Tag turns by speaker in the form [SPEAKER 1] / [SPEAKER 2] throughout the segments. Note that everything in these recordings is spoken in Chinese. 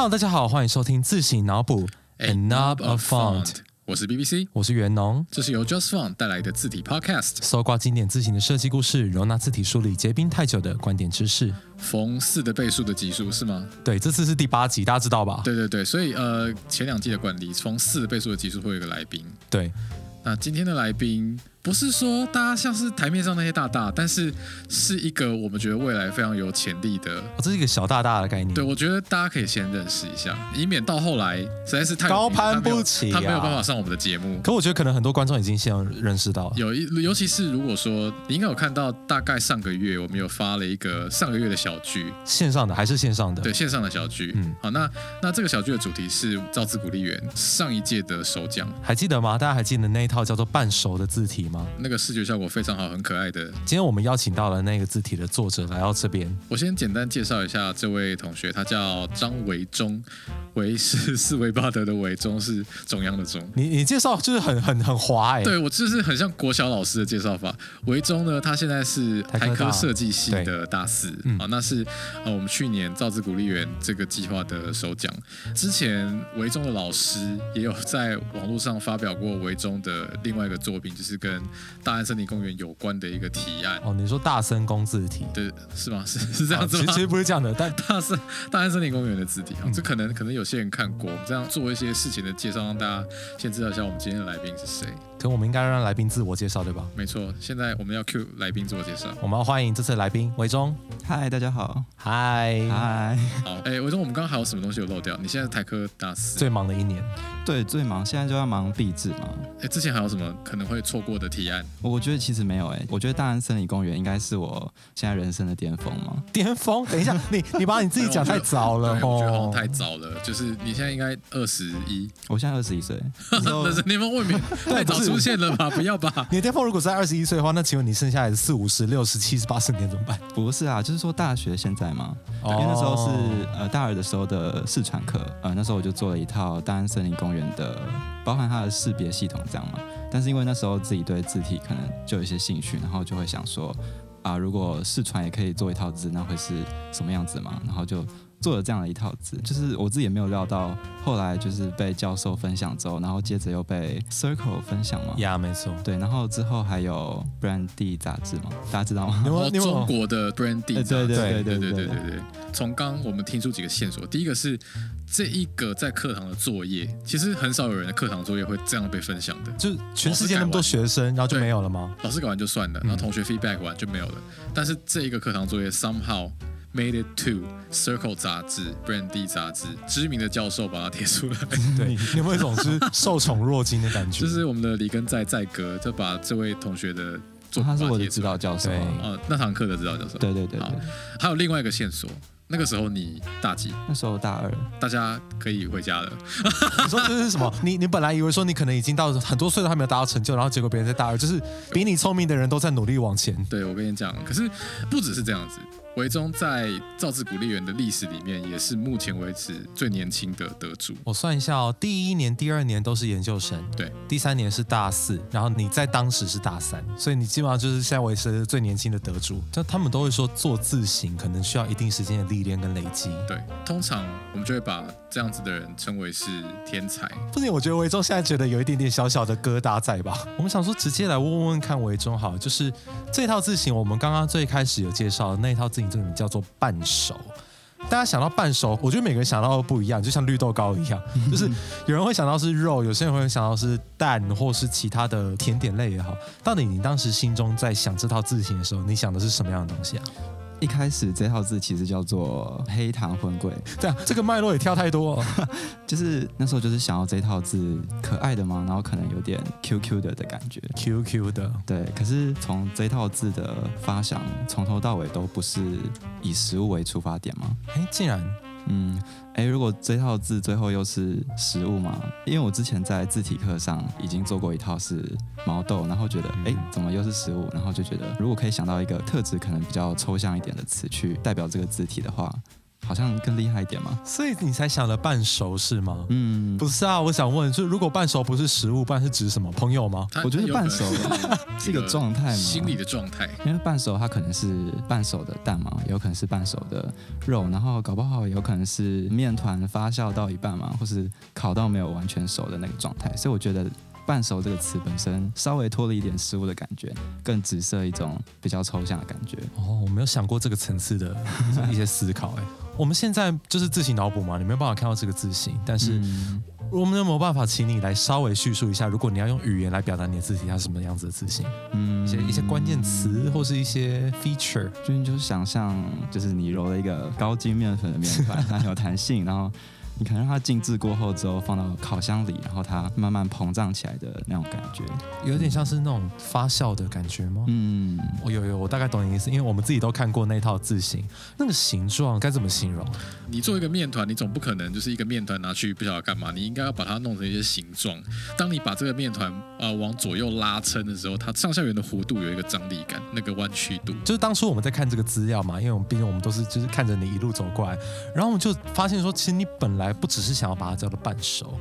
[SPEAKER 1] Hello，大家好，欢迎收听自行脑补 A Knob of Font，
[SPEAKER 2] 我是 BBC，
[SPEAKER 1] 我是袁农，
[SPEAKER 2] 这是由 Just Font 带来的字体 Podcast，
[SPEAKER 1] 搜刮经典字形的设计故事，容纳字体梳理结冰太久的观点知识。
[SPEAKER 2] 逢四的倍数的级数是吗？
[SPEAKER 1] 对，这次是第八集，大家知道吧？
[SPEAKER 2] 对对对，所以呃，前两季的惯例，逢四的倍数的级数会有一个来宾。
[SPEAKER 1] 对，
[SPEAKER 2] 那今天的来宾。不是说大家像是台面上那些大大，但是是一个我们觉得未来非常有潜力的，
[SPEAKER 1] 这是一个小大大的概念。
[SPEAKER 2] 对，我觉得大家可以先认识一下，以免到后来实在是太
[SPEAKER 1] 高攀不起，
[SPEAKER 2] 他没有办法上我们的节目。
[SPEAKER 1] 可我觉得可能很多观众已经先认识到，
[SPEAKER 2] 有一尤其是如果说你应该有看到，大概上个月我们有发了一个上个月的小剧，
[SPEAKER 1] 线上的还是线上的？
[SPEAKER 2] 对，线上的小剧。嗯，好，那那这个小剧的主题是造字鼓励员上一届的首奖，
[SPEAKER 1] 还记得吗？大家还记得那一套叫做半熟的字体吗？
[SPEAKER 2] 那个视觉。效果非常好，很可爱的。
[SPEAKER 1] 今天我们邀请到了那个字体的作者来到这边。
[SPEAKER 2] 我先简单介绍一下这位同学，他叫张维忠，维是四维八德的维，忠是中央的中。
[SPEAKER 1] 你你介绍就是很很很滑哎。
[SPEAKER 2] 对我就是很像国小老师的介绍法。维忠呢，他现在是台科设计系的大四，啊，那是呃我们去年造字鼓励员这个计划的首奖。之前维忠的老师也有在网络上发表过维忠的另外一个作品，就是跟大安森林。公园有关的一个提案
[SPEAKER 1] 哦，你说大森公字体
[SPEAKER 2] 对是吗？是是这样子
[SPEAKER 1] 吗？其实不是这样的，但
[SPEAKER 2] 大森大安森林公园的字体啊，这可能可能有些人看过，我们这样做一些事情的介绍，让大家先知道一下我们今天的来宾是谁。
[SPEAKER 1] 可我们应该让来宾自我介绍，对吧？
[SPEAKER 2] 没错，现在我们要 Q 来宾自我介绍。
[SPEAKER 1] 我们要欢迎这次来宾韦忠。
[SPEAKER 3] 嗨，大家好。
[SPEAKER 1] 嗨
[SPEAKER 3] 嗨。
[SPEAKER 2] 好，哎，韦忠，我们刚刚还有什么东西有漏掉？你现在台科大四，
[SPEAKER 1] 最忙的一年。
[SPEAKER 3] 对，最忙，现在就要忙毕制嘛。
[SPEAKER 2] 哎，之前还有什么可能会错过的提案？
[SPEAKER 3] 我觉得其实没有，哎，我觉得大安森林公园应该是我现在人生的巅峰嘛。
[SPEAKER 1] 巅峰？等一下，你你把你自己讲太早了
[SPEAKER 2] 哦。我觉得好像太早了，就是你现在应该二十一，
[SPEAKER 3] 我现在二十一岁。
[SPEAKER 2] 那是你们未免 太早出现了吧？不要。吧？
[SPEAKER 1] 你的巅峰如果在二十一岁的话，那请问你剩下来的四五十、六十、七十、八十年怎么办？
[SPEAKER 3] 不是啊，就是说大学现在嘛，因为那时候是呃大二的时候的试传课，呃那时候我就做了一套大安森林公园的，包含它的识别系统这样嘛。但是因为那时候自己对字体可能就有一些兴趣，然后就会想说啊，如果试传也可以做一套字，那会是什么样子嘛？然后就。做了这样的一套字，就是我自己也没有料到，后来就是被教授分享之后，然后接着又被 Circle 分享嘛。
[SPEAKER 1] 呀，没错。
[SPEAKER 3] 对，然后之后还有 Brandy 杂志嘛，大家知道吗？
[SPEAKER 2] 中国的 Brandy
[SPEAKER 3] 杂志。对对对对
[SPEAKER 2] 对对对对。从刚我们听出几个线索，第一个是这一个在课堂的作业，其实很少有人的课堂作业会这样被分享的。
[SPEAKER 1] 就是全世界那么多学生，然后就没有了吗？
[SPEAKER 2] 老师改完就算了，然后同学 feedback 完就没有了。但是这一个课堂作业 somehow。Made it to Circle 杂志，Brandy 杂志，知名的教授把它贴出来。
[SPEAKER 1] 对，有没有一种是受宠若惊的感觉？
[SPEAKER 2] 就是我们的李根在在哥就把这位同学的作
[SPEAKER 3] 他是我的指导教授，
[SPEAKER 2] 呃，那堂课的指导教授。
[SPEAKER 3] 对对对。
[SPEAKER 2] 好，还有另外一个线索，那个时候你大几？
[SPEAKER 3] 那时候大二，
[SPEAKER 2] 大家可以回家了。
[SPEAKER 1] 你说这是什么？你你本来以为说你可能已经到很多岁都还没有达到成就，然后结果别人在大二，就是比你聪明的人都在努力往前。
[SPEAKER 2] 对，我跟你讲，可是不只是这样子。维中在造字鼓励员的历史里面，也是目前为止最年轻的得主。
[SPEAKER 1] 我算一下哦，第一年、第二年都是研究生，
[SPEAKER 2] 对，
[SPEAKER 1] 第三年是大四，然后你在当时是大三，所以你基本上就是现在为止最年轻的得主。就他们都会说，做字形可能需要一定时间的历练跟累积。
[SPEAKER 2] 对，通常我们就会把这样子的人称为是天才。
[SPEAKER 1] 不仅我觉得维中现在觉得有一点点小小的疙瘩在吧？我们想说直接来问问看维中好，就是这套字形，我们刚刚最开始有介绍的那套字。这个名叫做半熟，大家想到半熟，我觉得每个人想到的不一样，就像绿豆糕一样，就是有人会想到是肉，有些人会想到是蛋，或是其他的甜点类也好。到底你当时心中在想这套字形的时候，你想的是什么样的东西啊？
[SPEAKER 3] 一开始这套字其实叫做黑糖荤桂，
[SPEAKER 1] 这样，这个脉络也跳太多，
[SPEAKER 3] 就是那时候就是想要这套字可爱的嘛，然后可能有点 Q Q 的的感觉
[SPEAKER 1] ，Q Q 的，
[SPEAKER 3] 对。可是从这套字的发想，从头到尾都不是以食物为出发点吗？
[SPEAKER 1] 哎，竟然。
[SPEAKER 3] 嗯，哎，如果这套字最后又是食物嘛？因为我之前在字体课上已经做过一套是毛豆，然后觉得哎，怎么又是食物？然后就觉得如果可以想到一个特质可能比较抽象一点的词去代表这个字体的话，好像更厉害一点嘛。
[SPEAKER 1] 所以你才想了半熟是吗？嗯，不是啊，我想问，就如果半熟不是食物，半是指什么？朋友吗？
[SPEAKER 3] 我觉得半熟 是一个状态嘛，
[SPEAKER 2] 心理的状态。
[SPEAKER 3] 因为半熟它可能是半熟的蛋嘛，有可能是半熟的肉，然后搞不好有可能是面团发酵到一半嘛，或是烤到没有完全熟的那个状态。所以我觉得。半熟这个词本身稍微脱了一点食物的感觉，更直射一种比较抽象的感觉。
[SPEAKER 1] 哦，我没有想过这个层次的一些思考。哎，我们现在就是自行脑补嘛，你没有办法看到这个字形，但是我们有没有办法请你来稍微叙述一下，如果你要用语言来表达你的字体，它是什么样子的字形？嗯，一些一些关键词或是一些 feature，
[SPEAKER 3] 就你就是想象，就是你揉了一个高筋面粉的面团，它很有弹性，然后。你可能让它静置过后之后放到烤箱里，然后它慢慢膨胀起来的那种感觉，
[SPEAKER 1] 有点像是那种发酵的感觉吗？嗯，我有有，我大概懂你意思，因为我们自己都看过那套字形，那个形状该怎么形容？
[SPEAKER 2] 你做一个面团，你总不可能就是一个面团拿去不晓得干嘛，你应该要把它弄成一些形状。当你把这个面团呃往左右拉撑的时候，它上下圆的弧度有一个张力感，那个弯曲度。
[SPEAKER 1] 就是当初我们在看这个资料嘛，因为我们毕竟我们都是就是看着你一路走过来，然后我们就发现说，其实你本来。不只是想要把它叫做半熟，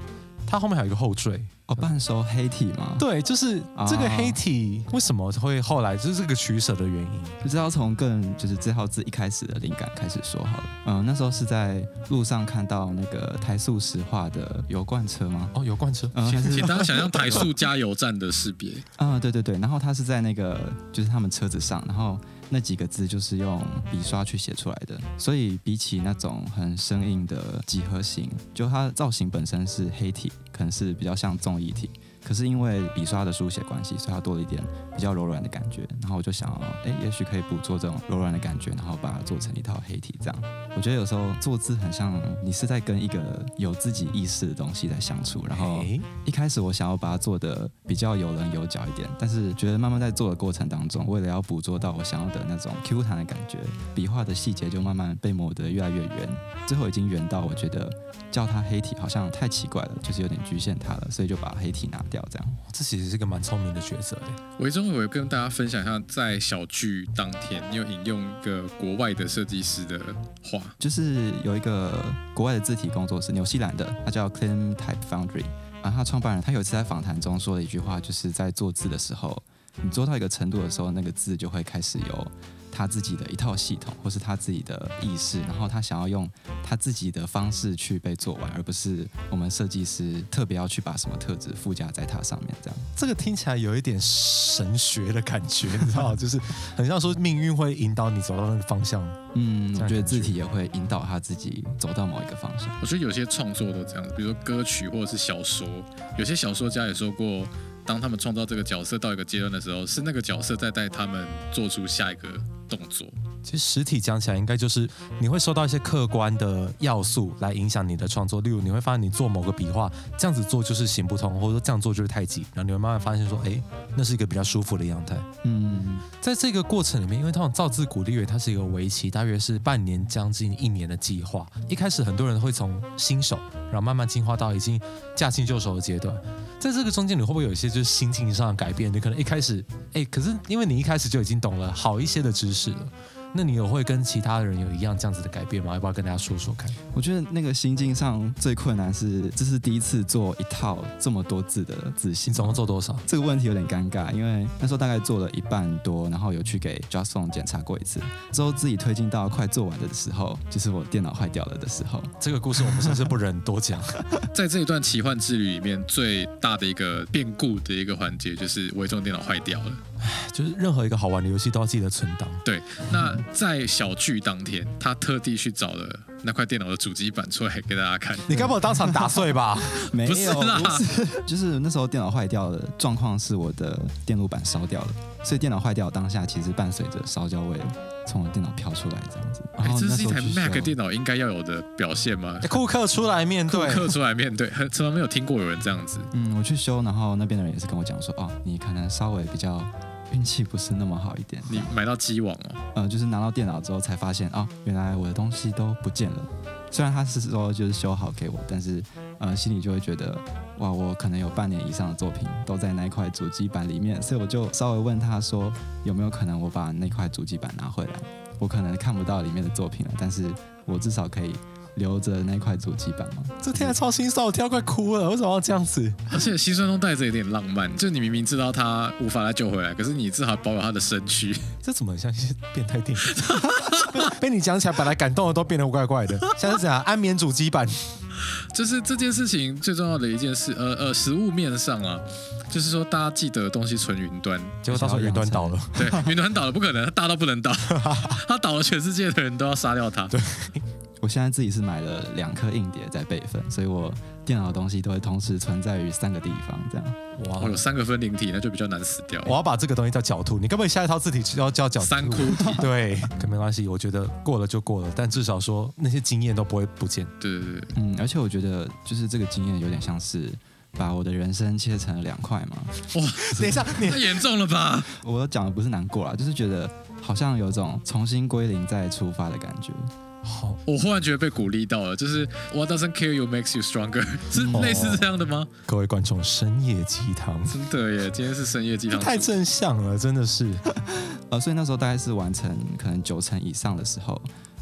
[SPEAKER 1] 它后面还有一个后缀
[SPEAKER 3] 哦，半熟黑体吗？
[SPEAKER 1] 对，就是这个黑体为什么会后来就是这个取舍的原因？
[SPEAKER 3] 就是要从更就是这号字一开始的灵感开始说好了。嗯，那时候是在路上看到那个台塑石化的油罐车吗？
[SPEAKER 1] 哦，油罐车，
[SPEAKER 2] 请大家想象台塑加油站的识别
[SPEAKER 3] 啊，对对对，然后它是在那个就是他们车子上，然后。那几个字就是用笔刷去写出来的，所以比起那种很生硬的几何形，就它造型本身是黑体，可能是比较像综艺体。可是因为笔刷的书写关系，所以它多了一点比较柔软的感觉。然后我就想，哎，也许可以捕捉这种柔软的感觉，然后把它做成一套黑体这样。我觉得有时候做字很像你是在跟一个有自己意识的东西在相处。然后一开始我想要把它做的比较有棱有角一点，但是觉得慢慢在做的过程当中，为了要捕捉到我想要的那种 Q 弹的感觉，笔画的细节就慢慢被磨得越来越圆，最后已经圆到我觉得叫它黑体好像太奇怪了，就是有点局限它了，所以就把黑体拿掉。这样，
[SPEAKER 1] 这其实是个蛮聪明的角色哎。
[SPEAKER 2] 维中，我跟大家分享一下，在小聚当天，你有引用一个国外的设计师的话，
[SPEAKER 3] 就是有一个国外的字体工作室，纽西兰的，他叫 Clean Type Foundry，啊，他创办人，他有一次在访谈中说了一句话，就是在做字的时候，你做到一个程度的时候，那个字就会开始有。他自己的一套系统，或是他自己的意识，然后他想要用他自己的方式去被做完，而不是我们设计师特别要去把什么特质附加在它上面。这样，
[SPEAKER 1] 这个听起来有一点神学的感觉，你知道就是很像说命运会引导你走到那个方向。
[SPEAKER 3] 嗯，我觉得字体也会引导他自己走到某一个方向。
[SPEAKER 2] 我觉得有些创作都这样，比如说歌曲或者是小说，有些小说家也说过。当他们创造这个角色到一个阶段的时候，是那个角色在带他们做出下一个动作。
[SPEAKER 1] 其实实体讲起来，应该就是你会受到一些客观的要素来影响你的创作。例如，你会发现你做某个笔画这样子做就是行不通，或者说这样做就是太挤，然后你会慢慢发现说，哎，那是一个比较舒服的样态。嗯，在这个过程里面，因为他们造字鼓励乐，它是一个为期大约是半年将近一年的计划。一开始很多人会从新手，然后慢慢进化到已经驾轻就熟的阶段。在这个中间，你会不会有一些就是心境上的改变？你可能一开始，哎，可是因为你一开始就已经懂了好一些的知识了。那你有会跟其他的人有一样这样子的改变吗？要不要跟大家说说看？
[SPEAKER 3] 我觉得那个心境上最困难是，这是第一次做一套这么多字的字型，
[SPEAKER 1] 总共做多少？
[SPEAKER 3] 这个问题有点尴尬，因为那时候大概做了一半多，然后有去给 Justphone 检查过一次，之后自己推进到快做完的时候，就是我电脑坏掉了的时候。
[SPEAKER 1] 这个故事我们算是不忍多讲。
[SPEAKER 2] 在这一段奇幻之旅里面，最大的一个变故的一个环节，就是微众电脑坏掉了。
[SPEAKER 1] 就是任何一个好玩的游戏都要记得存档。
[SPEAKER 2] 对，那在小聚当天，他特地去找了那块电脑的主机板出来给大家看。
[SPEAKER 1] 你该不会当场打碎吧？
[SPEAKER 3] 没
[SPEAKER 2] 有啦，
[SPEAKER 3] 就是那时候电脑坏掉的状况是我的电路板烧掉了，所以电脑坏掉当下其实伴随着烧焦味从我电脑飘出来这样子。
[SPEAKER 2] 哎，这是一台 Mac 电脑应该要有的表现吗？
[SPEAKER 1] 库克出来面对，
[SPEAKER 2] 顾客出来面对，从来没有听过有人这样子。
[SPEAKER 3] 嗯，我去修，然后那边的人也是跟我讲说，哦，你可能稍微比较。运气不是那么好一点。
[SPEAKER 2] 你买到机网哦？
[SPEAKER 3] 呃，就是拿到电脑之后才发现，哦，原来我的东西都不见了。虽然他是说就是修好给我，但是呃，心里就会觉得，哇，我可能有半年以上的作品都在那块主机板里面，所以我就稍微问他说，有没有可能我把那块主机板拿回来？我可能看不到里面的作品了，但是我至少可以。留着那块主机板吗？
[SPEAKER 1] 这听起来超心酸，我听到快哭了。为什么要这样子？
[SPEAKER 2] 而且心酸中带着一点浪漫，就你明明知道他无法再救回来，可是你至少保有他的身躯。
[SPEAKER 1] 这怎么像一些变态电影？被你讲起来，本来感动的都变得怪怪的。像是怎样安眠主机板？
[SPEAKER 2] 就是这件事情最重要的一件事，呃呃，实物面上啊，就是说大家记得东西存云端，
[SPEAKER 1] 结果到时候云端倒了。
[SPEAKER 2] 对，云端倒了不可能，大到不能倒，他倒了，全世界的人都要杀掉他。
[SPEAKER 1] 对。
[SPEAKER 3] 我现在自己是买了两颗硬碟在备份，所以我电脑的东西都会同时存在于三个地方，这样。
[SPEAKER 2] 哇，有三个分灵体，那就比较难死掉。
[SPEAKER 1] 我要把这个东西叫狡兔，你根本下一套字体要叫角
[SPEAKER 2] 三窟体。
[SPEAKER 1] 对，可没关系，我觉得过了就过了，但至少说那些经验都不会不见。
[SPEAKER 2] 对对对，
[SPEAKER 3] 嗯，而且我觉得就是这个经验有点像是把我的人生切成了两块嘛。
[SPEAKER 1] 哇，等一下，
[SPEAKER 2] 太严重了吧？
[SPEAKER 3] 我讲的不是难过啦，就是觉得好像有种重新归零再出发的感觉。
[SPEAKER 2] 好，我忽然觉得被鼓励到了，就是 What doesn't kill you makes you stronger，是类似这样的吗？
[SPEAKER 1] 各位观众，深夜鸡汤，
[SPEAKER 2] 真的耶，今天是深夜鸡汤，
[SPEAKER 1] 太正向了，真的是。
[SPEAKER 3] 呃，所以那时候大概是完成可能九成以上的时候，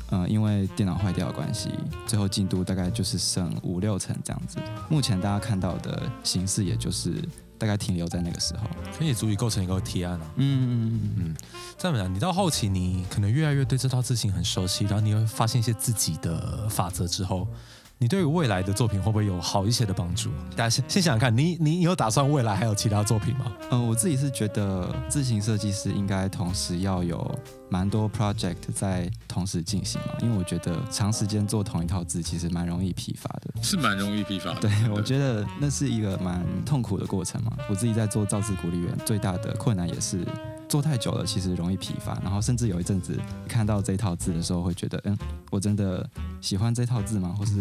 [SPEAKER 3] 呃，因为电脑坏掉的关系，最后进度大概就是剩五六成这样子。目前大家看到的形式，也就是。大概停留在那个时候，
[SPEAKER 1] 可以足以构成一个提案了。
[SPEAKER 3] 嗯嗯嗯嗯，
[SPEAKER 1] 这样讲，你到后期，你可能越来越对这套字形很熟悉，然后你会发现一些自己的法则之后。你对于未来的作品会不会有好一些的帮助？大家先先想想看，你你有打算未来还有其他作品吗？
[SPEAKER 3] 嗯，我自己是觉得自行设计师应该同时要有蛮多 project 在同时进行嘛，因为我觉得长时间做同一套字其实蛮容易疲乏的，
[SPEAKER 2] 是蛮容易疲乏。
[SPEAKER 3] 对，我觉得那是一个蛮痛苦的过程嘛。我自己在做造字鼓励员，最大的困难也是。做太久了，其实容易疲乏，然后甚至有一阵子看到这套字的时候，会觉得，嗯，我真的喜欢这套字吗？或是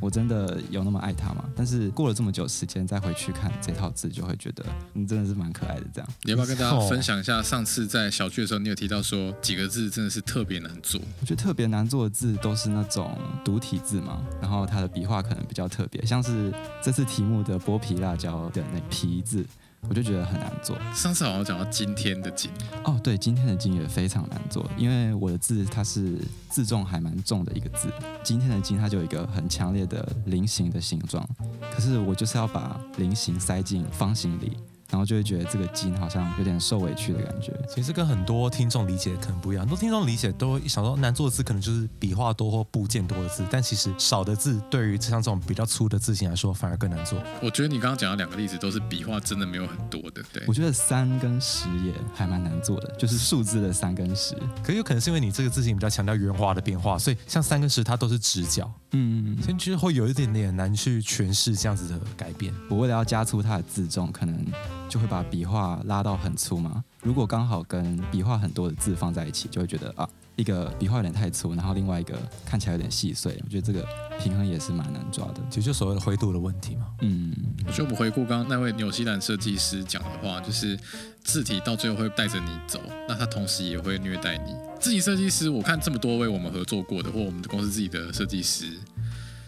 [SPEAKER 3] 我真的有那么爱它吗？但是过了这么久时间再回去看这套字，就会觉得，嗯，真的是蛮可爱的。这样，
[SPEAKER 2] 你要不要跟大家分享一下？上次在小剧的时候，你有提到说几个字真的是特别难做。
[SPEAKER 3] 我觉得特别难做的字都是那种独体字嘛，然后它的笔画可能比较特别，像是这次题目的剥皮辣椒的那皮字。我就觉得很难做。
[SPEAKER 2] 上次好像讲到今天的金
[SPEAKER 3] 哦，对，今天的金也非常难做，因为我的字它是字重还蛮重的一个字。今天的金它就有一个很强烈的菱形的形状，可是我就是要把菱形塞进方形里。然后就会觉得这个金好像有点受委屈的感觉。
[SPEAKER 1] 其实跟很多听众理解可能不一样，很多听众理解都想说难做的字可能就是笔画多或部件多的字，但其实少的字对于像这种比较粗的字形来说反而更难做。
[SPEAKER 2] 我觉得你刚刚讲的两个例子都是笔画真的没有很多的。对，
[SPEAKER 3] 我觉得三跟十也还蛮难做的，就是数字的三跟十。
[SPEAKER 1] 可有可能是因为你这个字形比较强调圆滑的变化，所以像三跟十它都是直角。嗯，所以其实会有一点点难去诠释这样子的改变。
[SPEAKER 3] 我为了要加粗它的字重，可能。就会把笔画拉到很粗嘛。如果刚好跟笔画很多的字放在一起，就会觉得啊，一个笔画有点太粗，然后另外一个看起来有点细碎。我觉得这个平衡也是蛮难抓的，
[SPEAKER 1] 其实就所谓的灰度的问题嘛。
[SPEAKER 3] 嗯，
[SPEAKER 2] 我觉得我们回顾刚刚那位纽西兰设计师讲的话，就是字体到最后会带着你走，那他同时也会虐待你。字体设计师，我看这么多位我们合作过的，或我们的公司自己的设计师。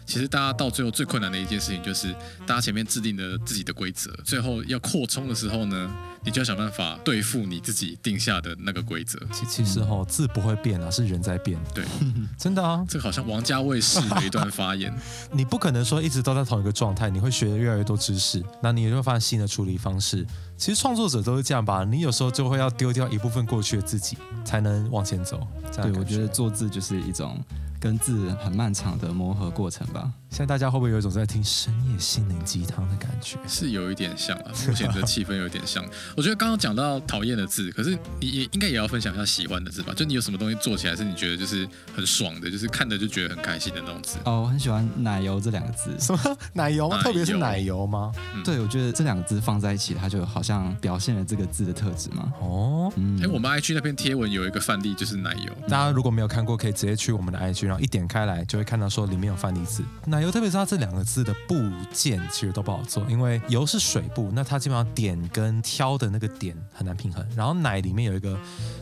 [SPEAKER 2] 其实大家到最后最困难的一件事情，就是大家前面制定的自己的规则，最后要扩充的时候呢，你就要想办法对付你自己定下的那个规则。
[SPEAKER 1] 其其实哈，字不会变啊，是人在变。
[SPEAKER 2] 对，
[SPEAKER 1] 真的啊，
[SPEAKER 2] 这个好像王家卫式的一段发言。
[SPEAKER 1] 你不可能说一直都在同一个状态，你会学的越来越多知识，那你也会发现新的处理方式。其实创作者都是这样吧，你有时候就会要丢掉一部分过去的自己，才能往前走。
[SPEAKER 3] 对，我觉得做字就是一种。跟字很漫长的磨合过程吧。
[SPEAKER 1] 现在大家会不会有一种在听深夜心灵鸡汤的感觉？
[SPEAKER 2] 是有一点像啊，目前的气氛有点像。我觉得刚刚讲到讨厌的字，可是你也应该也要分享一下喜欢的字吧？就你有什么东西做起来是你觉得就是很爽的，就是看着就觉得很开心的那种字？
[SPEAKER 3] 哦，我很喜欢奶油这两个字。
[SPEAKER 1] 什么奶油？特别是奶油吗？
[SPEAKER 3] 对，我觉得这两个字放在一起，它就好像表现了这个字的特质嘛。
[SPEAKER 1] 哦，
[SPEAKER 2] 哎，我们 IG 那篇贴文有一个范例，就是奶油。
[SPEAKER 1] 大家如果没有看过，可以直接去我们的 IG，然后一点开来就会看到说里面有范例字。奶油，特别是它这两个字的部件其实都不好做，因为油是水部，那它基本上点跟挑的那个点很难平衡。然后奶里面有一个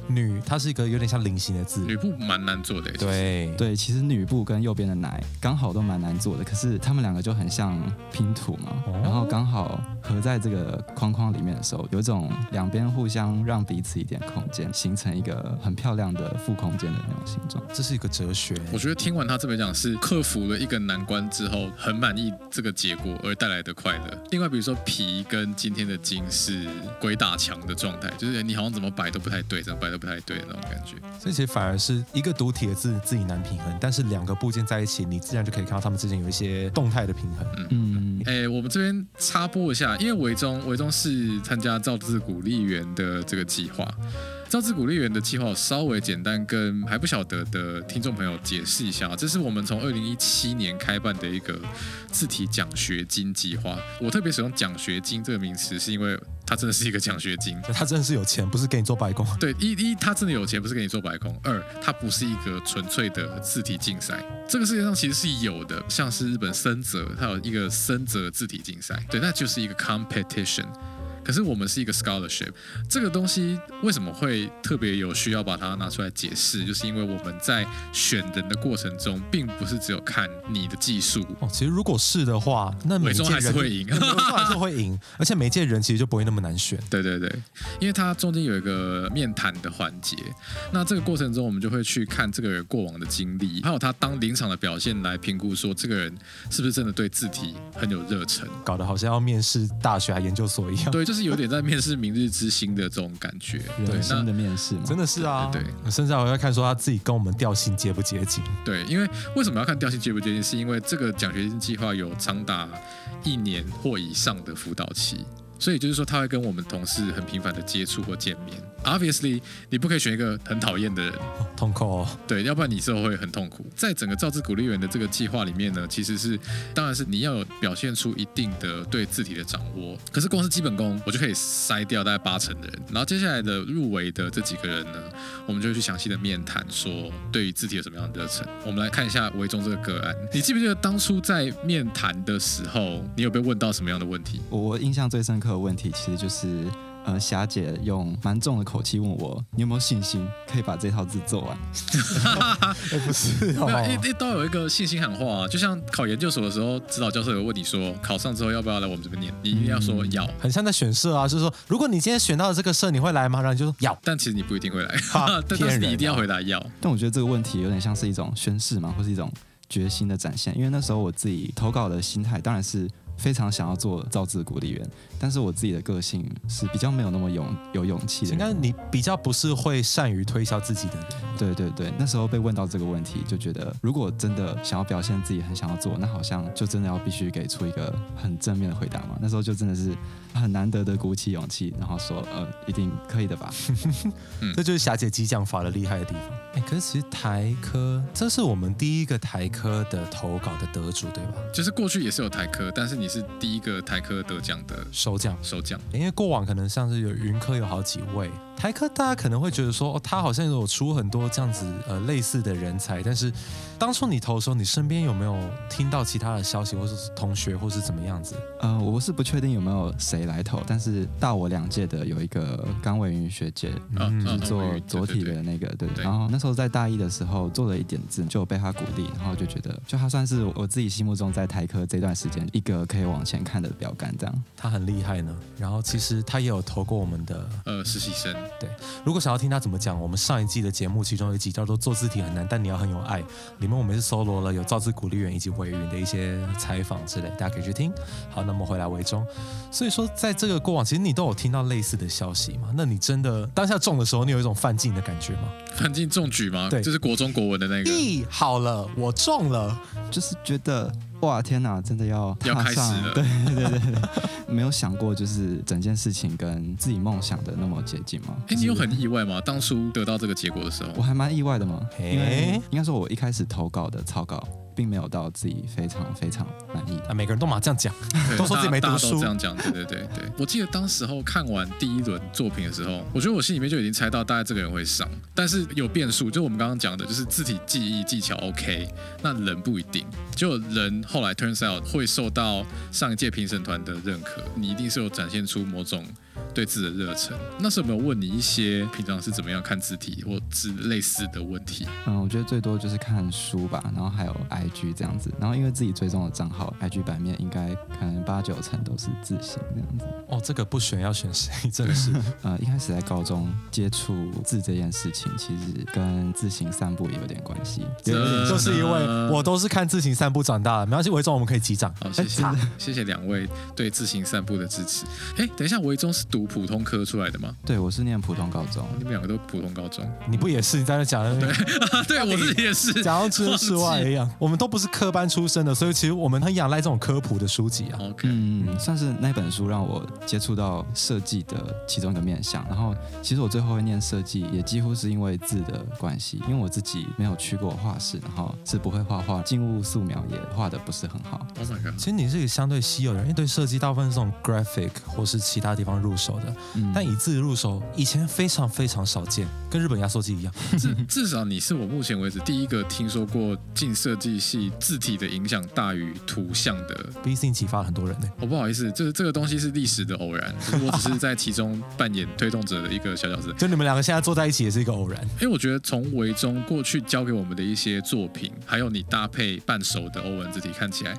[SPEAKER 1] 女，它是一个有点像菱形的字，
[SPEAKER 2] 女部蛮难做的。
[SPEAKER 1] 对
[SPEAKER 3] 对，其实女部跟右边的奶刚好都蛮难做的，可是他们两个就很像拼图嘛，然后刚好合在这个框框里面的时候，有一种两边互相让彼此一点空间，形成一个很漂亮的负空间的那种形状。
[SPEAKER 1] 这是一个哲学。
[SPEAKER 2] 我觉得听完他这边讲，是克服了一个难关之后，很满意这个结果而带来的快乐。另外，比如说皮跟今天的金是鬼打墙的状态，就是你好像怎么摆都不太对，怎么摆都不太对的那种感觉。
[SPEAKER 1] 所以其实反而是一个独体的字自己难平衡，但是两个部件在一起，你自然就可以看到它们之间有一些动态的平衡。
[SPEAKER 2] 嗯嗯。哎，我们这边插播一下，因为维中维中是参加造字鼓励员的这个计划。造字鼓励员的计划稍微简单，跟还不晓得的听众朋友解释一下。这是我们从二零一七年开办的一个字体奖学金计划。我特别使用奖学金这个名词，是因为它真的是一个奖学金，
[SPEAKER 1] 它真的是有钱，不是给你做白工。
[SPEAKER 2] 对，一一它真的有钱，不是给你做白工。二，它不是一个纯粹的字体竞赛。这个世界上其实是有的，像是日本森泽，它有一个森泽字体竞赛，对，那就是一个 competition。可是我们是一个 scholarship，这个东西为什么会特别有需要把它拿出来解释？就是因为我们在选人的过程中，并不是只有看你的技术
[SPEAKER 1] 哦。其实如果是的话，那每届人
[SPEAKER 2] 会赢，
[SPEAKER 1] 还是会赢，而且每届人其实就不会那么难选。
[SPEAKER 2] 对对对，因为它中间有一个面谈的环节，那这个过程中我们就会去看这个人过往的经历，还有他当临场的表现来评估说这个人是不是真的对字体很有热忱，
[SPEAKER 1] 搞得好像要面试大学还研究所一样。
[SPEAKER 2] 对，就。是有点在面试明日之星的这种感觉，
[SPEAKER 3] 人生的面试，
[SPEAKER 1] 真的是啊。
[SPEAKER 2] 对，
[SPEAKER 1] 甚至我要看说他自己跟我们调性接不接近。
[SPEAKER 2] 对，因为为什么要看调性接不接近？是因为这个奖学金计划有长达一年或以上的辅导期。所以就是说，他会跟我们同事很频繁的接触或见面。Obviously，你不可以选一个很讨厌的人，
[SPEAKER 1] 痛苦哦。
[SPEAKER 2] 对，要不然你之后会很痛苦。在整个造字鼓励员的这个计划里面呢，其实是，当然是你要有表现出一定的对字体的掌握。可是光是基本功，我就可以筛掉大概八成的人。然后接下来的入围的这几个人呢，我们就会去详细的面谈，说对于字体有什么样的热忱。我们来看一下维中这个个案，你记不记得当初在面谈的时候，你有被问到什么样的问题？
[SPEAKER 3] 我印象最深刻的。问题其实就是，呃，霞姐用蛮重的口气问我，你有没有信心可以把这套字做完？
[SPEAKER 1] 不是，没
[SPEAKER 2] 有一一都有一个信心喊话啊，就像考研究所的时候，指导教授有问你说，考上之后要不要来我们这边念？你一定要说要，
[SPEAKER 1] 很像在选社啊，就是说，如果你今天选到了这个社，你会来吗？然后你就说要，
[SPEAKER 2] 但其实你不一定会来，但是你一定要回答要。
[SPEAKER 3] 但我觉得这个问题有点像是一种宣誓嘛，或是一种决心的展现，因为那时候我自己投稿的心态当然是。非常想要做造字鼓励员，但是我自己的个性是比较没有那么勇有勇气的。
[SPEAKER 1] 应该你比较不是会善于推销自己的人。
[SPEAKER 3] 对对对，那时候被问到这个问题，就觉得如果真的想要表现自己很想要做，那好像就真的要必须给出一个很正面的回答嘛。那时候就真的是很难得的鼓起勇气，然后说呃一定可以的吧。
[SPEAKER 1] 这就是霞姐激将法的厉害的地方。哎，可是其实台科这是我们第一个台科的投稿的得主，对吧？
[SPEAKER 2] 就是过去也是有台科，但是你。是第一个台科得奖的
[SPEAKER 1] 首奖，
[SPEAKER 2] 首奖。
[SPEAKER 1] 因为过往可能像是有云科有好几位台科，大家可能会觉得说，哦，他好像有出很多这样子呃类似的人才。但是当初你投的时候，你身边有没有听到其他的消息，或者是同学，或是怎么样子？
[SPEAKER 3] 呃，我是不确定有没有谁来投，但是大我两届的有一个甘伟云学姐，嗯就是做左体的那个，对。然后那时候在大一的时候做了一点字，就被他鼓励，然后就觉得，就他算是我自己心目中在台科这段时间一个可以。往前看的标杆，这样
[SPEAKER 1] 他很厉害呢。然后其实他也有投过我们的
[SPEAKER 2] 呃实习生。
[SPEAKER 1] 对，如果想要听他怎么讲，我们上一季的节目其中有一集叫做“做字体很难，但你要很有爱”，里面我们是搜罗了有造字鼓励员以及维云的一些采访之类，大家可以去听。好，那么回来为中。所以说，在这个过往，其实你都有听到类似的消息嘛？那你真的当下中的时候，你有一种犯禁的感觉吗？
[SPEAKER 2] 犯禁中举吗？
[SPEAKER 1] 对，
[SPEAKER 2] 就是国中国文的那个。
[SPEAKER 1] 咦，好了，我中了，
[SPEAKER 3] 就是觉得。哇天哪，真的要
[SPEAKER 2] 要开始了！
[SPEAKER 3] 对对对对，没有想过就是整件事情跟自己梦想的那么接近吗？
[SPEAKER 2] 哎，你有很意外吗？当初得到这个结果的时候，
[SPEAKER 3] 我还蛮意外的嘛，因为应该说我一开始投稿的草稿并没有到自己非常非常满意的。
[SPEAKER 1] 每个人都嘛这样讲，都说自己没读书，
[SPEAKER 2] 这样讲，对对对对。我记得当时候看完第一轮作品的时候，我觉得我心里面就已经猜到大概这个人会上，但是有变数，就我们刚刚讲的，就是字体记忆技巧 OK，那人不一定。就人后来 turns out 会受到上一届评审团的认可，你一定是有展现出某种。对字的热忱，那时候有没有问你一些平常是怎么样看字体或字类似的问题？
[SPEAKER 3] 嗯，我觉得最多就是看书吧，然后还有 IG 这样子，然后因为自己追踪的账号，IG 版面应该可能八九成都是字形这样子。
[SPEAKER 1] 哦，这个不选要选谁？真的是，
[SPEAKER 3] 呃，一开始在高中接触字这件事情，其实跟字形散步也有点关系，
[SPEAKER 1] 就是因为我都是看字形散步长大的。没关系，维中我们可以击掌。
[SPEAKER 2] 好，谢谢，谢谢两位对字形散步的支持。哎，等一下，维中是读。普通科出来的吗？
[SPEAKER 3] 对，我是念普通高中。
[SPEAKER 2] 你们两个都普通高中，
[SPEAKER 1] 你不也是？你在那讲的？
[SPEAKER 2] 对，对我自己也是。
[SPEAKER 1] 讲到知识外一样，我们都不是科班出身的，所以其实我们很仰赖这种科普的书籍啊。
[SPEAKER 2] OK，
[SPEAKER 3] 嗯，算是那本书让我接触到设计的其中一个面向。然后，其实我最后会念设计，也几乎是因为字的关系，因为我自己没有去过画室，然后是不会画画，静物素描也画的不是很好。
[SPEAKER 2] Oh my god！
[SPEAKER 1] 其实你是一个相对稀有的人，因为对设计大部分是这种 graphic 或是其他地方入手。的，但以字入手以前非常非常少见，跟日本压缩机一样。
[SPEAKER 2] 至至少你是我目前为止第一个听说过进设计系字体的影响大于图像的。
[SPEAKER 1] 毕竟启发了很多人呢。
[SPEAKER 2] 我不好意思，这这个东西是历史的偶然，我只是在其中扮演推动者的一个小角色。
[SPEAKER 1] 就你们两个现在坐在一起也是一个偶然，
[SPEAKER 2] 因为我觉得从维中过去教给我们的一些作品，还有你搭配半熟的欧文字体，看起来。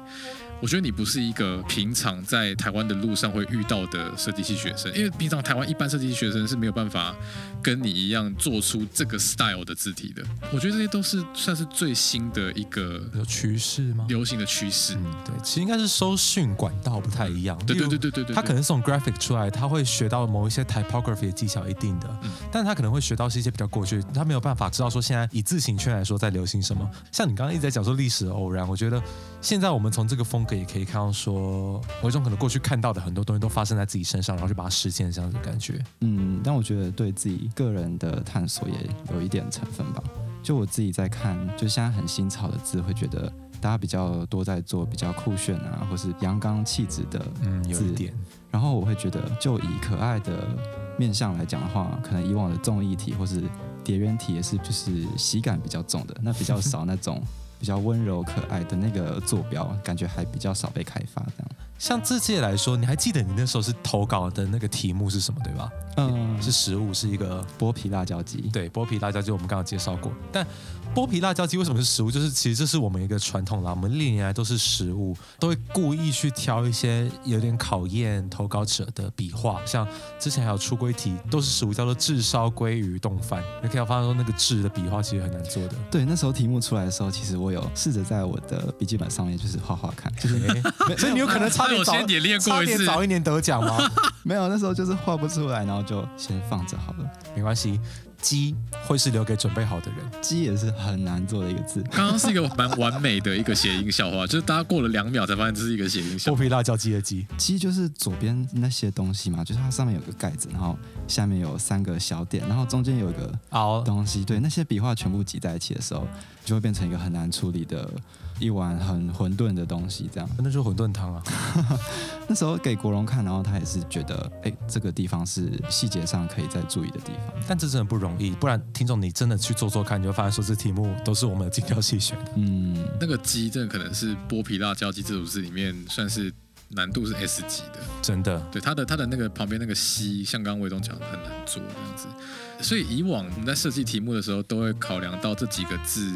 [SPEAKER 2] 我觉得你不是一个平常在台湾的路上会遇到的设计系学生，因为平常台湾一般设计系学生是没有办法跟你一样做出这个 style 的字体的。我觉得这些都是算是最新的一个
[SPEAKER 1] 趋势吗？
[SPEAKER 2] 流行的趋势。嗯，
[SPEAKER 1] 对，其实应该是收讯管道不太一样。
[SPEAKER 2] 对对对对对对。
[SPEAKER 1] 他可能是从 graphic 出来，他会学到某一些 typography 的技巧一定的，嗯但他可能会学到是一些比较过去，他没有办法知道说现在以字形圈来说在流行什么。像你刚刚一直在讲说历史的偶然，我觉得现在我们从这个风格。也可以看到，说我一种可能过去看到的很多东西都发生在自己身上，然后就把它实现这样子的感觉。
[SPEAKER 3] 嗯，但我觉得对自己个人的探索也有一点成分吧。就我自己在看，就现在很新潮的字，会觉得大家比较多在做比较酷炫啊，或是阳刚气质的字
[SPEAKER 1] 点。
[SPEAKER 3] 然后我会觉得，就以可爱的面相来讲的话，可能以往的综艺体或是叠元体也是就是喜感比较重的，那比较少那种。比较温柔可爱的那个坐标，感觉还比较少被开发。这样，
[SPEAKER 1] 像这届来说，你还记得你那时候是投稿的那个题目是什么，对吧？嗯，是食物，是一个
[SPEAKER 3] 剥皮辣椒鸡。
[SPEAKER 1] 对，剥皮辣椒鸡我们刚刚介绍过，但。剥皮辣椒鸡为什么是食物？就是其实这是我们一个传统啦，我们历年来都是食物，都会故意去挑一些有点考验投稿者的笔画。像之前还有出规题，都是食物，叫做炙烧鲑鱼冻饭。你可以发现说，那个炙的笔画其实很难做的。
[SPEAKER 3] 对，那时候题目出来的时候，其实我有试着在我的笔记本上面就是画画看，就是
[SPEAKER 1] 所以你有可能差点早差点早一年得奖吗？
[SPEAKER 3] 没有，那时候就是画不出来，然后就先放着好了，
[SPEAKER 1] 没关系。鸡会是留给准备好的人，
[SPEAKER 3] 鸡也是很难做的一个字。
[SPEAKER 2] 刚刚是一个蛮完美的一个谐音笑话，就是大家过了两秒才发现这是一个谐音笑话。剥
[SPEAKER 1] 皮辣椒鸡的鸡，
[SPEAKER 3] 鸡就是左边那些东西嘛，就是它上面有个盖子，然后下面有三个小点，然后中间有一个凹东西。对，那些笔画全部挤在一起的时候，就会变成一个很难处理的。一碗很混沌的东西，这样
[SPEAKER 1] 那就是馄饨汤啊。
[SPEAKER 3] 那时候给国荣看，然后他也是觉得，哎，这个地方是细节上可以再注意的地方。
[SPEAKER 1] 但这真的不容易，不然听众你真的去做做看，你就发现说这题目都是我们精挑细选的。
[SPEAKER 2] 嗯，那个鸡真的可能是剥皮辣椒鸡这组字里面算是难度是 S 级的，
[SPEAKER 1] 真的。
[SPEAKER 2] 对它的它的那个旁边那个 C，，像刚刚魏总讲的很难做这样子。所以以往我们在设计题目的时候，都会考量到这几个字。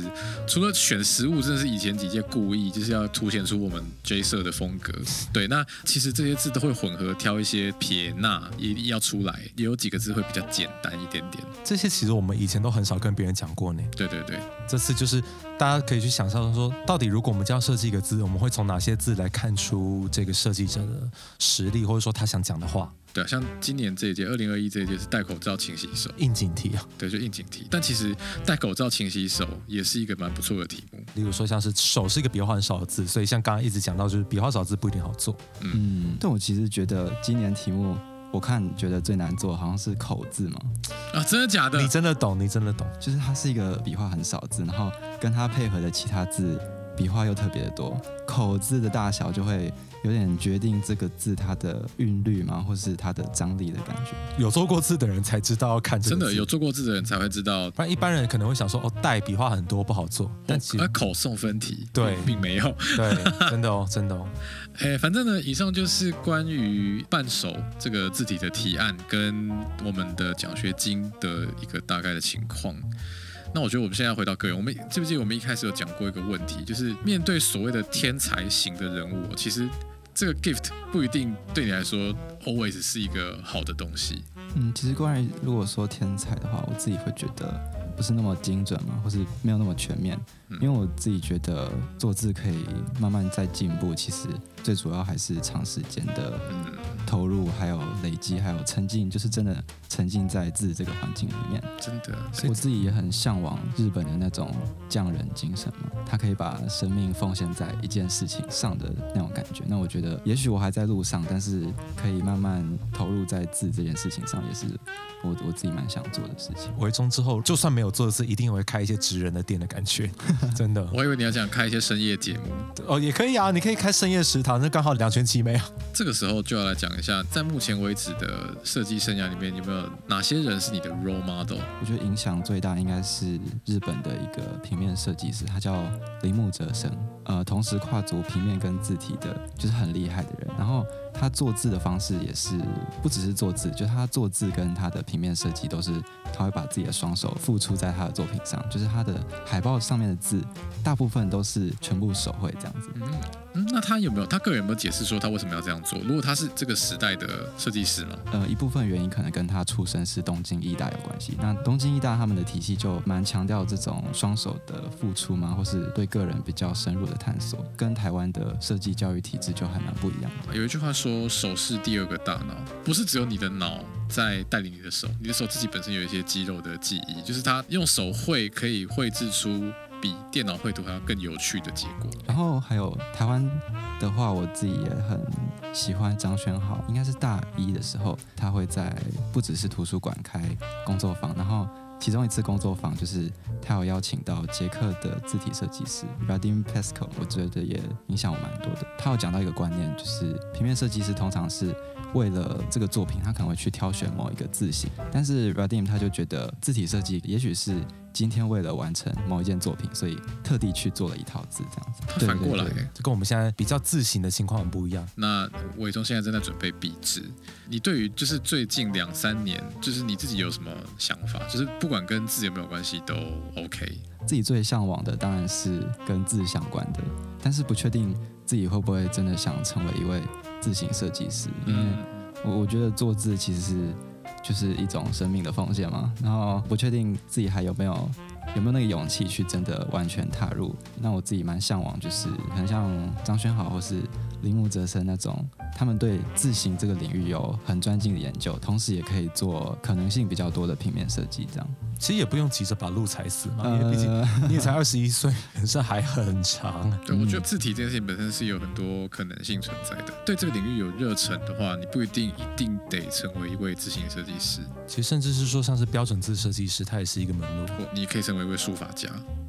[SPEAKER 2] 除了选食物，真的是以前几届故意就是要凸显出我们 J 社的风格。对，那其实这些字都会混合挑一些撇捺，一定要出来。也有几个字会比较简单一点点。
[SPEAKER 1] 这些其实我们以前都很少跟别人讲过呢。
[SPEAKER 2] 对对对，
[SPEAKER 1] 这次就是大家可以去想象说，到底如果我们就要设计一个字，我们会从哪些字来看出这个设计者的实力，或者说他想讲的话。
[SPEAKER 2] 对，像今年这一届，二零二一这一届是戴口罩勤洗手，
[SPEAKER 1] 应景题啊。
[SPEAKER 2] 对，就应景题。但其实戴口罩勤洗手也是一个蛮不错的题目。
[SPEAKER 1] 例如说，像是手是一个笔画很少的字，所以像刚刚一直讲到，就是笔画少字不一定好做。
[SPEAKER 3] 嗯，但我其实觉得今年题目，我看觉得最难做好像是口字嘛。
[SPEAKER 2] 啊，真的假的？
[SPEAKER 1] 你真的懂？你真的懂？
[SPEAKER 3] 就是它是一个笔画很少字，然后跟它配合的其他字。笔画又特别的多，口字的大小就会。有点决定这个字它的韵律嘛，或是它的张力的感觉？
[SPEAKER 1] 有做过字的人才知道要看这
[SPEAKER 2] 个。真的有做过字的人才会知道，
[SPEAKER 1] 不然一般人可能会想说哦，带笔画很多不好做，但其实
[SPEAKER 2] 口送分题，
[SPEAKER 1] 对，
[SPEAKER 2] 并没有，
[SPEAKER 1] 对，真的哦，真的哦。
[SPEAKER 2] 哎，反正呢，以上就是关于半首这个字体的提案跟我们的奖学金的一个大概的情况。那我觉得我们现在回到个人，我们记不记得我们一开始有讲过一个问题，就是面对所谓的天才型的人物，其实这个 gift 不一定对你来说 always 是一个好的东西。
[SPEAKER 3] 嗯，其实关于如果说天才的话，我自己会觉得不是那么精准嘛，或是没有那么全面，因为我自己觉得做字可以慢慢在进步，其实最主要还是长时间的。投入还有累积还有沉浸，就是真的沉浸在字这个环境里面。
[SPEAKER 2] 真的，
[SPEAKER 3] 我自己也很向往日本的那种匠人精神嘛，他可以把生命奉献在一件事情上的那种感觉。那我觉得，也许我还在路上，但是可以慢慢投入在字这件事情上，也是我我自己蛮想做的事情。
[SPEAKER 1] 回中之后，就算没有做的事，一定会开一些职人的店的感觉。真的，
[SPEAKER 2] 我以为你要想开一些深夜节目
[SPEAKER 1] 哦，也可以啊，你可以开深夜食堂，那刚好两全其美啊。
[SPEAKER 2] 这个时候就要来讲一。下，在目前为止的设计生涯里面，有没有哪些人是你的 role model？
[SPEAKER 3] 我觉得影响最大应该是日本的一个平面设计师，他叫铃木哲生。呃，同时跨足平面跟字体的，就是很厉害的人。然后他做字的方式也是不只是做字，就他做字跟他的平面设计都是，他会把自己的双手付出在他的作品上。就是他的海报上面的字，大部分都是全部手绘这样子。
[SPEAKER 2] 嗯，那他有没有他个人有没有解释说他为什么要这样做？如果他是这个时代的设计师呢？
[SPEAKER 3] 呃，一部分原因可能跟他出身是东京艺大有关系。那东京艺大他们的体系就蛮强调这种双手的付出嘛，或是对个人比较深入的。探索跟台湾的设计教育体制就还蛮不一样的。
[SPEAKER 2] 有一句话说，手是第二个大脑，不是只有你的脑在带领你的手，你的手自己本身有一些肌肉的记忆，就是他用手绘可以绘制出比电脑绘图还要更有趣的结果。
[SPEAKER 3] 然后还有台湾的话，我自己也很喜欢张轩浩，应该是大一的时候，他会在不只是图书馆开工作坊，然后。其中一次工作坊，就是他有邀请到捷克的字体设计师 Radim Pesco，我觉得也影响我蛮多的。他有讲到一个观念，就是平面设计师通常是为了这个作品，他可能会去挑选某一个字型，但是 Radim 他就觉得字体设计也许是。今天为了完成某一件作品，所以特地去做了一套字，这样
[SPEAKER 2] 子。反过来，
[SPEAKER 1] 就跟我们现在比较字形的情况很不一样。
[SPEAKER 2] 那伟忠现在正在准备笔字，你对于就是最近两三年，就是你自己有什么想法？就是不管跟字有没有关系都 OK。
[SPEAKER 3] 自己最向往的当然是跟字相关的，但是不确定自己会不会真的想成为一位字形设计师，因为我我觉得做字其实是。就是一种生命的奉献嘛，然后不确定自己还有没有有没有那个勇气去真的完全踏入。那我自己蛮向往，就是很像张轩豪或是铃木哲生那种，他们对字形这个领域有很专精的研究，同时也可以做可能性比较多的平面设计这样。
[SPEAKER 1] 其实也不用急着把路踩死嘛，因为毕竟你也才二十一岁，人生还很长。
[SPEAKER 2] 对，我觉得字体这件事情本身是有很多可能性存在的。对这个领域有热忱的话，你不一定一定得成为一位字形设计师。
[SPEAKER 1] 其实甚至是说，像是标准字设计师，他也是一个门路。
[SPEAKER 2] 你可以成为一位书法家。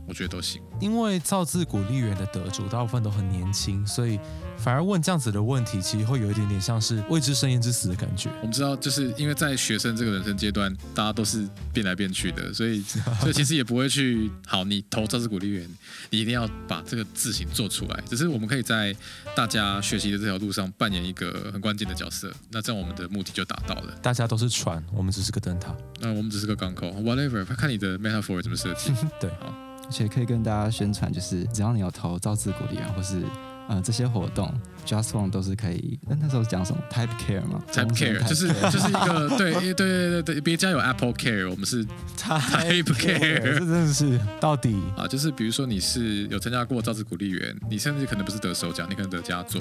[SPEAKER 2] 我觉得都行，
[SPEAKER 1] 因为造字鼓励员的得主大部分都很年轻，所以反而问这样子的问题，其实会有一点点像是未知生焉之死的感觉。
[SPEAKER 2] 我们知道，就是因为在学生这个人生阶段，大家都是变来变去的，所以 所以其实也不会去好，你投造字鼓励员，你一定要把这个字形做出来。只是我们可以在大家学习的这条路上扮演一个很关键的角色，那这样我们的目的就达到了。
[SPEAKER 1] 大家都是船，我们只是个灯塔。
[SPEAKER 2] 那我们只是个港口，whatever，看你的 metaphor 怎么设计。
[SPEAKER 1] 对，
[SPEAKER 2] 好。
[SPEAKER 3] 而且可以跟大家宣传，就是只要你有投造字鼓励员，或是呃这些活动，Just One 都是可以。那那时候讲什么 Type Care 吗
[SPEAKER 2] ？Type Care 就是就是一个 对对对对对，别家有 Apple Care，我们是 Type Care，
[SPEAKER 1] 这真的是到底
[SPEAKER 2] 啊，就是比如说你是有参加过造字鼓励员，你甚至可能不是得首奖，你可能得佳作，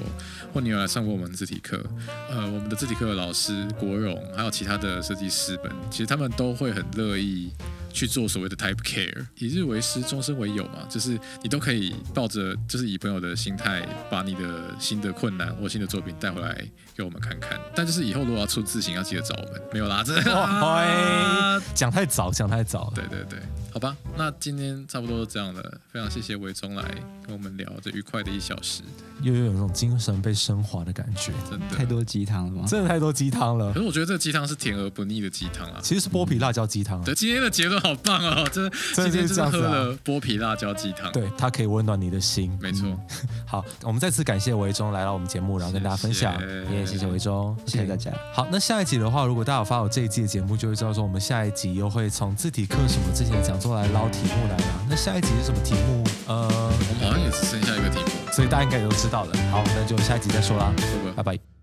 [SPEAKER 2] 或你有来上过我们字体课，呃，我们的字体课的老师国荣，还有其他的设计师们，其实他们都会很乐意。去做所谓的 type care，以日为师，终身为友嘛，就是你都可以抱着就是以朋友的心态，把你的新的困难或新的作品带回来给我们看看。但就是以后如果要出自行，要记得找我们，没有啦，这
[SPEAKER 1] 讲太早，讲太早，
[SPEAKER 2] 对对对。好吧，那今天差不多这样了。非常谢谢伟忠来跟我们聊这愉快的一小时，
[SPEAKER 1] 又有一种精神被升华的感觉。
[SPEAKER 2] 真的
[SPEAKER 3] 太多鸡汤了吗？
[SPEAKER 1] 真的太多鸡汤了。
[SPEAKER 2] 可是我觉得这个鸡汤是甜而不腻的鸡汤啊。
[SPEAKER 1] 其实是剥皮辣椒鸡汤。
[SPEAKER 2] 对，今天的结论好棒哦！这今天真喝了剥皮辣椒鸡汤。
[SPEAKER 1] 对，它可以温暖你的心。
[SPEAKER 2] 没错。
[SPEAKER 1] 好，我们再次感谢维中来到我们节目，然后跟大家分享。也谢谢维中，
[SPEAKER 3] 谢谢大家。
[SPEAKER 1] 好，那下一集的话，如果大家有发我这一季的节目，就会知道说我们下一集又会从字体课什么之前的讲座来捞题目来了。那下一集是什么题目？
[SPEAKER 2] 呃，我们好像也只剩下一个题目，
[SPEAKER 1] 所以大家应该也都知道了。好，那就下一集再说啦，拜拜。